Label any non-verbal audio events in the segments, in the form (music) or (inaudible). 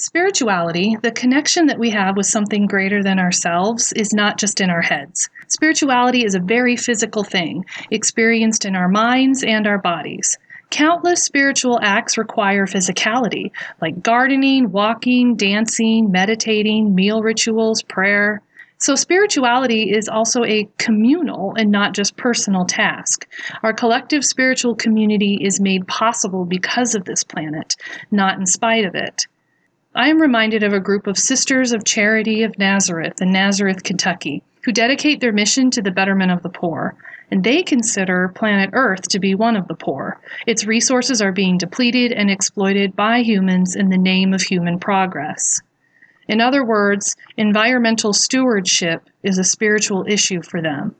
Spirituality, the connection that we have with something greater than ourselves, is not just in our heads. Spirituality is a very physical thing, experienced in our minds and our bodies. Countless spiritual acts require physicality, like gardening, walking, dancing, meditating, meal rituals, prayer. So, spirituality is also a communal and not just personal task. Our collective spiritual community is made possible because of this planet, not in spite of it. I am reminded of a group of Sisters of Charity of Nazareth in Nazareth, Kentucky, who dedicate their mission to the betterment of the poor. And they consider planet Earth to be one of the poor. Its resources are being depleted and exploited by humans in the name of human progress. In other words, environmental stewardship is a spiritual issue for them.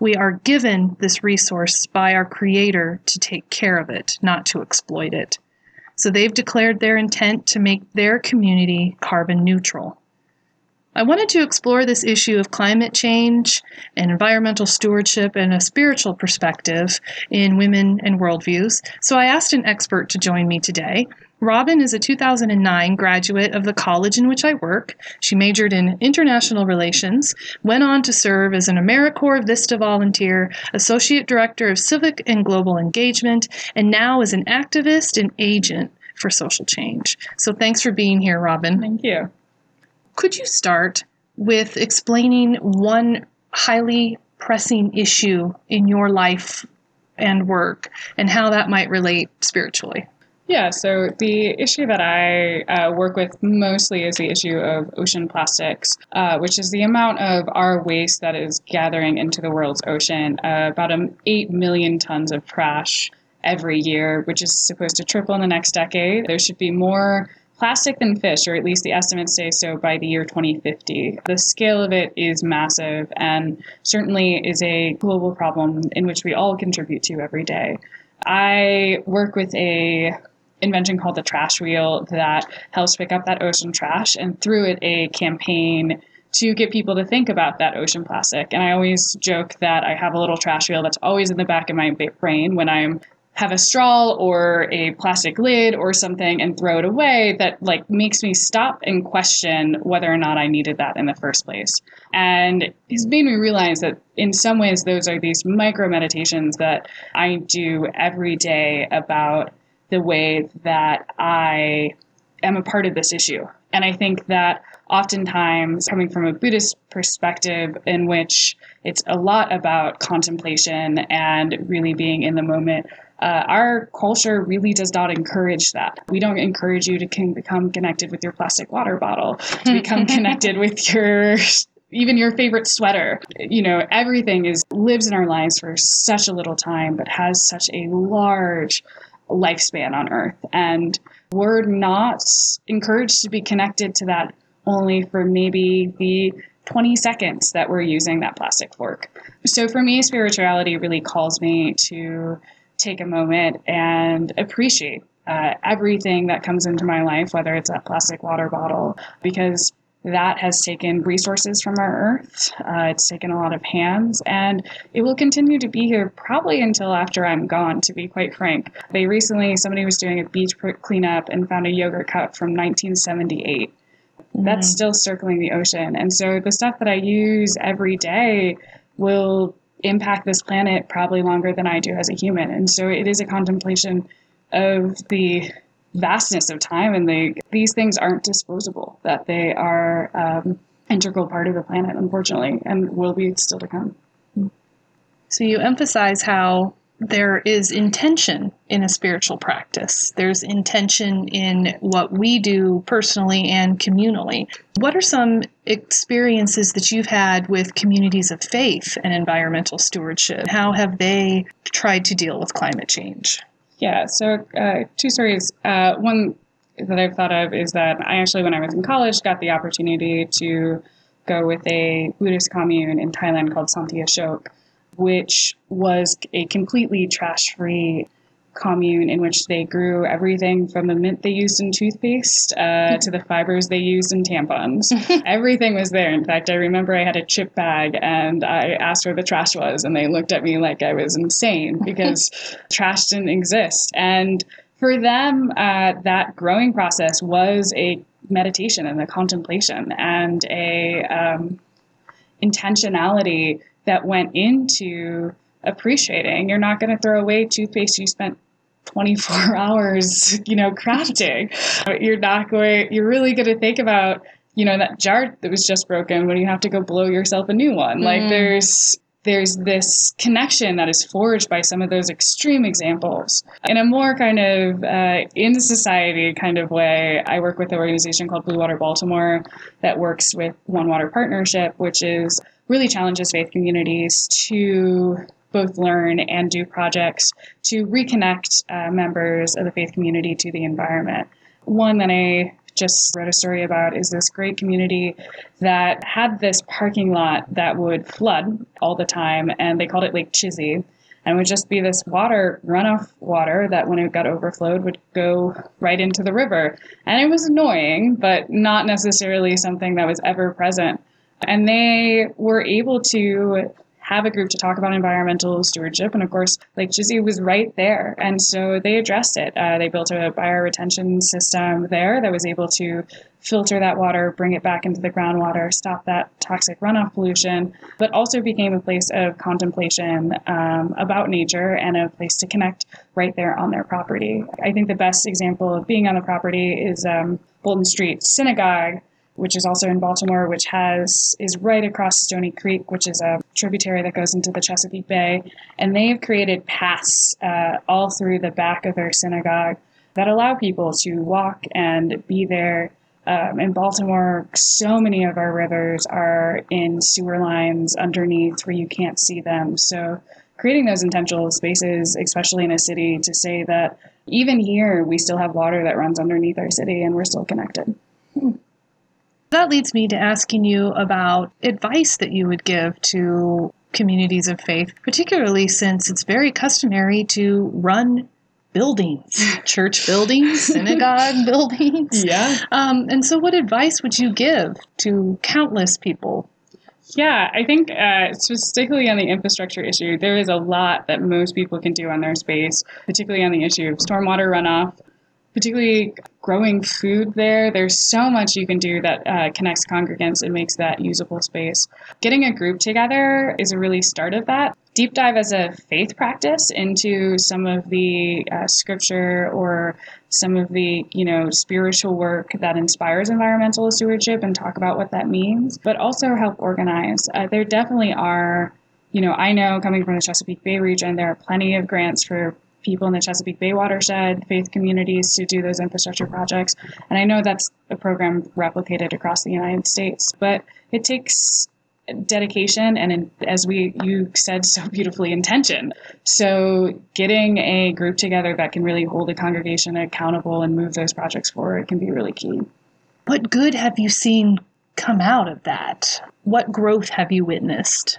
We are given this resource by our Creator to take care of it, not to exploit it. So they've declared their intent to make their community carbon neutral. I wanted to explore this issue of climate change and environmental stewardship in a spiritual perspective in women and worldviews, so I asked an expert to join me today. Robyn is a 2009 graduate of the college in which I work. She majored in international relations, went on to serve as an AmeriCorps Vista volunteer, associate director of civic and global engagement, and now is an activist and agent for social change. So thanks for being here, Robyn. Thank you. Could you start with explaining one highly pressing issue in your life and work and how that might relate spiritually? Yeah, so the issue that I uh, work with mostly is the issue of ocean plastics, uh, which is the amount of our waste that is gathering into the world's ocean. Uh, about um, 8 million tons of trash every year, which is supposed to triple in the next decade. There should be more plastic than fish, or at least the estimates say so by the year 2050. The scale of it is massive and certainly is a global problem in which we all contribute to every day. I work with a invention called the trash wheel that helps pick up that ocean trash and through it a campaign to get people to think about that ocean plastic. And I always joke that I have a little trash wheel that's always in the back of my brain when I'm have a straw or a plastic lid or something and throw it away that like makes me stop and question whether or not I needed that in the first place. And it's made me realize that in some ways those are these micro meditations that I do every day about the way that I am a part of this issue. And I think that oftentimes, coming from a Buddhist perspective, in which it's a lot about contemplation and really being in the moment, uh, our culture really does not encourage that. We don't encourage you to can become connected with your plastic water bottle, to become (laughs) connected with your even your favorite sweater. You know, everything is lives in our lives for such a little time, but has such a large lifespan on Earth. And we're not encouraged to be connected to that only for maybe the 20 seconds that we're using that plastic fork. So for me, spirituality really calls me to take a moment and appreciate uh, everything that comes into my life, whether it's a plastic water bottle, because that has taken resources from our earth. Uh, it's taken a lot of hands, and it will continue to be here probably until after I'm gone, to be quite frank. They recently, somebody was doing a beach cleanup and found a yogurt cup from 1978. Mm. That's still circling the ocean. And so the stuff that I use every day will impact this planet probably longer than I do as a human. And so it is a contemplation of the vastness of time and they these things aren't disposable that they are um, integral part of the planet unfortunately and will be still to come so you emphasize how there is intention in a spiritual practice. There's intention in what we do personally and communally. What are some experiences that you've had with communities of faith and environmental stewardship? How have they tried to deal with climate change? Yeah, so uh, two stories. Uh, one that I've thought of is that I actually, when I was in college, got the opportunity to go with a Buddhist commune in Thailand called Santi Asoke, which was a completely trash free commune in which they grew everything from the mint they used in toothpaste uh, to the fibers they used in tampons. (laughs) everything was there. In fact, I remember I had a chip bag and I asked where the trash was, and they looked at me like I was insane (laughs) because trash didn't exist. And for them, uh, that growing process was a meditation and a contemplation and a um, intentionality that went into appreciating. You're not going to throw away toothpaste you spent 24 (laughs) hours, you know, crafting. You're not going, you're really going to think about, you know, that jar that was just broken when you have to go blow yourself a new one. Mm. Like there's, there's this connection that is forged by some of those extreme examples. In a more kind of uh, in society kind of way, I work with an organization called Blue Water Baltimore that works with One Water Partnership, which is really challenges faith communities to both learn and do projects to reconnect uh, members of the faith community to the environment. One that I just wrote a story about is this great community that had this parking lot that would flood all the time, and they called it Lake Chizzy. And would just be this water, runoff water, that when it got overflowed would go right into the river. And it was annoying, but not necessarily something that was ever present. And they were able to have a group to talk about environmental stewardship. And of course, Lake Chizzy was right there. And so they addressed it. Uh, they built a bioretention system there that was able to filter that water, bring it back into the groundwater, stop that toxic runoff pollution, but also became a place of contemplation um, about nature and a place to connect right there on their property. I think the best example of being on the property is um, Bolton Street Synagogue which is also in Baltimore, which has is right across Stony Creek, which is a tributary that goes into the Chesapeake Bay, and they've created paths uh, all through the back of their synagogue that allow people to walk and be there. Um, in Baltimore, so many of our rivers are in sewer lines underneath where you can't see them. So creating those intentional spaces, especially in a city, to say that even here we still have water that runs underneath our city and we're still connected. Hmm. That leads me to asking you about advice that you would give to communities of faith, particularly since it's very customary to run buildings, (laughs) church buildings, synagogue (laughs) buildings. Yeah. Um, and so, what advice would you give to countless people? Yeah, I think uh, specifically on the infrastructure issue, there is a lot that most people can do on their space, particularly on the issue of stormwater runoff, particularly growing food there. There's so much you can do that uh, connects congregants and makes that usable space. Getting a group together is a really start of that. Deep dive as a faith practice into some of the uh, scripture or some of the you know spiritual work that inspires environmental stewardship and talk about what that means, but also help organize. Uh, there definitely are you know, I know coming from the Chesapeake Bay region, there are plenty of grants for people in the Chesapeake Bay watershed, faith communities to do those infrastructure projects. And I know that's a program replicated across the United States, but it takes dedication and as we you said so beautifully intention. So getting a group together that can really hold a congregation accountable and move those projects forward can be really key. What good have you seen come out of that? What growth have you witnessed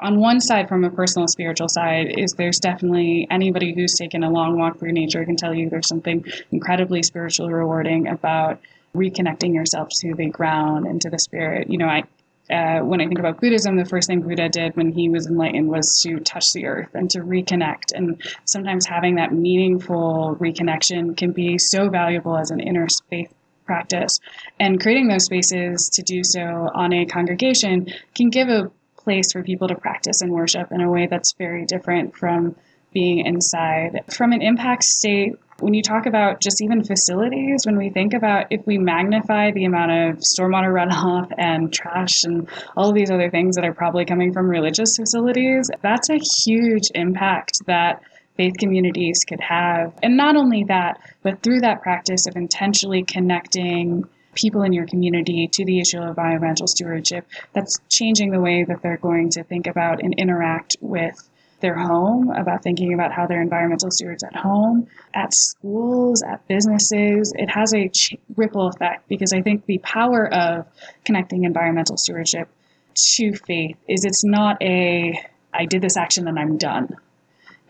on one side, from a personal spiritual side, is there's definitely anybody who's taken a long walk through nature can tell you there's something incredibly spiritually rewarding about reconnecting yourself to the ground and to the spirit. You know, I uh, when I think about Buddhism, the first thing Buddha did when he was enlightened was to touch the earth and to reconnect. And sometimes having that meaningful reconnection can be so valuable as an inner faith practice. And creating those spaces to do so on a congregation can give a place for people to practice and worship in a way that's very different from being inside. From an impact state, when you talk about just even facilities, when we think about if we magnify the amount of stormwater (laughs) runoff and trash and all of these other things that are probably coming from religious facilities, that's a huge impact that faith communities could have. And not only that, but through that practice of intentionally connecting people in your community to the issue of environmental stewardship that's changing the way that they're going to think about and interact with their home, about thinking about how they're environmental stewards at home, at schools, at businesses. It has a ch- ripple effect because I think the power of connecting environmental stewardship to faith is it's not a I did this action and I'm done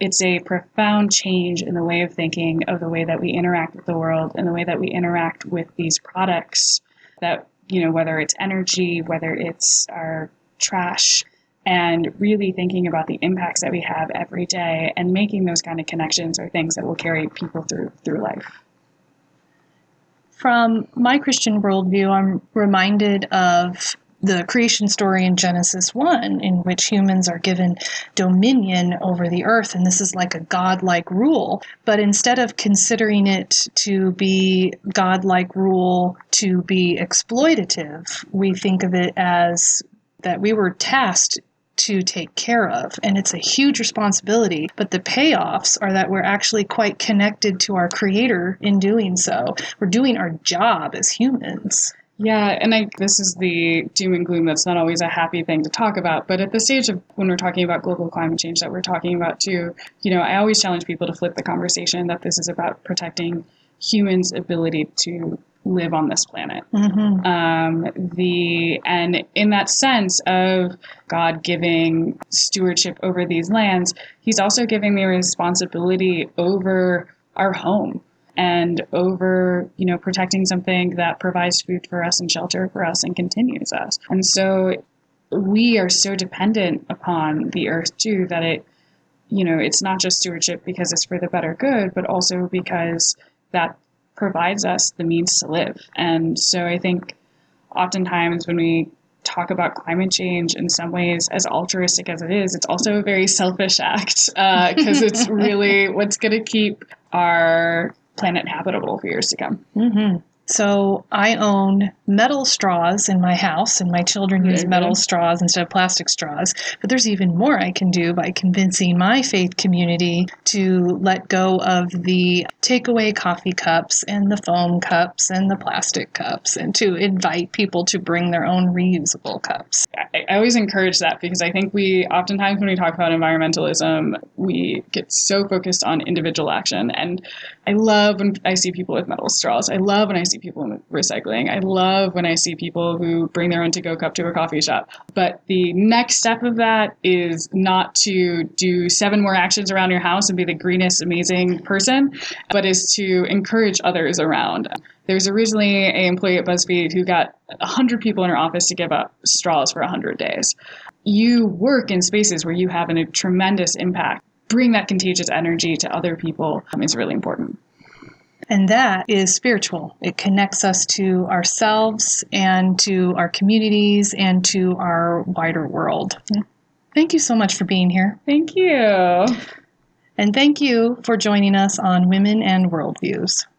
it's a profound change in the way of thinking of the way that we interact with the world and the way that we interact with these products that you know whether it's energy whether it's our trash and really thinking about the impacts that we have every day and making those kind of connections are things that will carry people through through life. From my Christian worldview, I'm reminded of the creation story in Genesis 1, in which humans are given dominion over the earth, and this is like a godlike rule. But instead of considering it to be godlike rule to be exploitative, we think of it as that we were tasked to take care of. And it's a huge responsibility. But the payoffs are that we're actually quite connected to our creator in doing so. We're doing our job as humans. Yeah, and I, this is the doom and gloom that's not always a happy thing to talk about. But at the stage of when we're talking about global climate change that we're talking about too, you know, I always challenge people to flip the conversation that this is about protecting humans' ability to live on this planet. Mm-hmm. Um, the and in that sense of God giving stewardship over these lands, He's also giving me responsibility over our home and over you know protecting something that provides food for us and shelter for us and continues us. And so we are so dependent upon the earth too that it you know it's not just stewardship because it's for the better good, but also because that provides us the means to live. And so I think oftentimes when we talk about climate change in some ways, as altruistic as it is, it's also a very (laughs) selfish act because uh, it's (laughs) really what's going to keep our planet habitable for years to come. Mm-hmm. So I own metal straws in my house, and my children use mm-hmm. metal straws instead of plastic straws. But there's even more I can do by convincing my faith community to let go of the takeaway coffee cups and the foam cups and the plastic cups, and to invite people to bring their own reusable cups. I, I always encourage that because I think we oftentimes, when we talk about environmentalism, we get so focused on individual action. And I love when I see people with metal straws. I love when I see see people in recycling. I love when I see people who bring their own to go cup to a coffee shop. But the next step of that is not to do seven more actions around your house and be the greenest, amazing person, but is to encourage others around. There's originally an employee at BuzzFeed who got 100 people in her office to give up straws for 100 days. You work in spaces where you have a tremendous impact. Bring that contagious energy to other people um, is really important. And that is spiritual. It connects us to ourselves and to our communities and to our wider world. Thank you so much for being here. Thank you. And thank you for joining us on Women and Worldviews.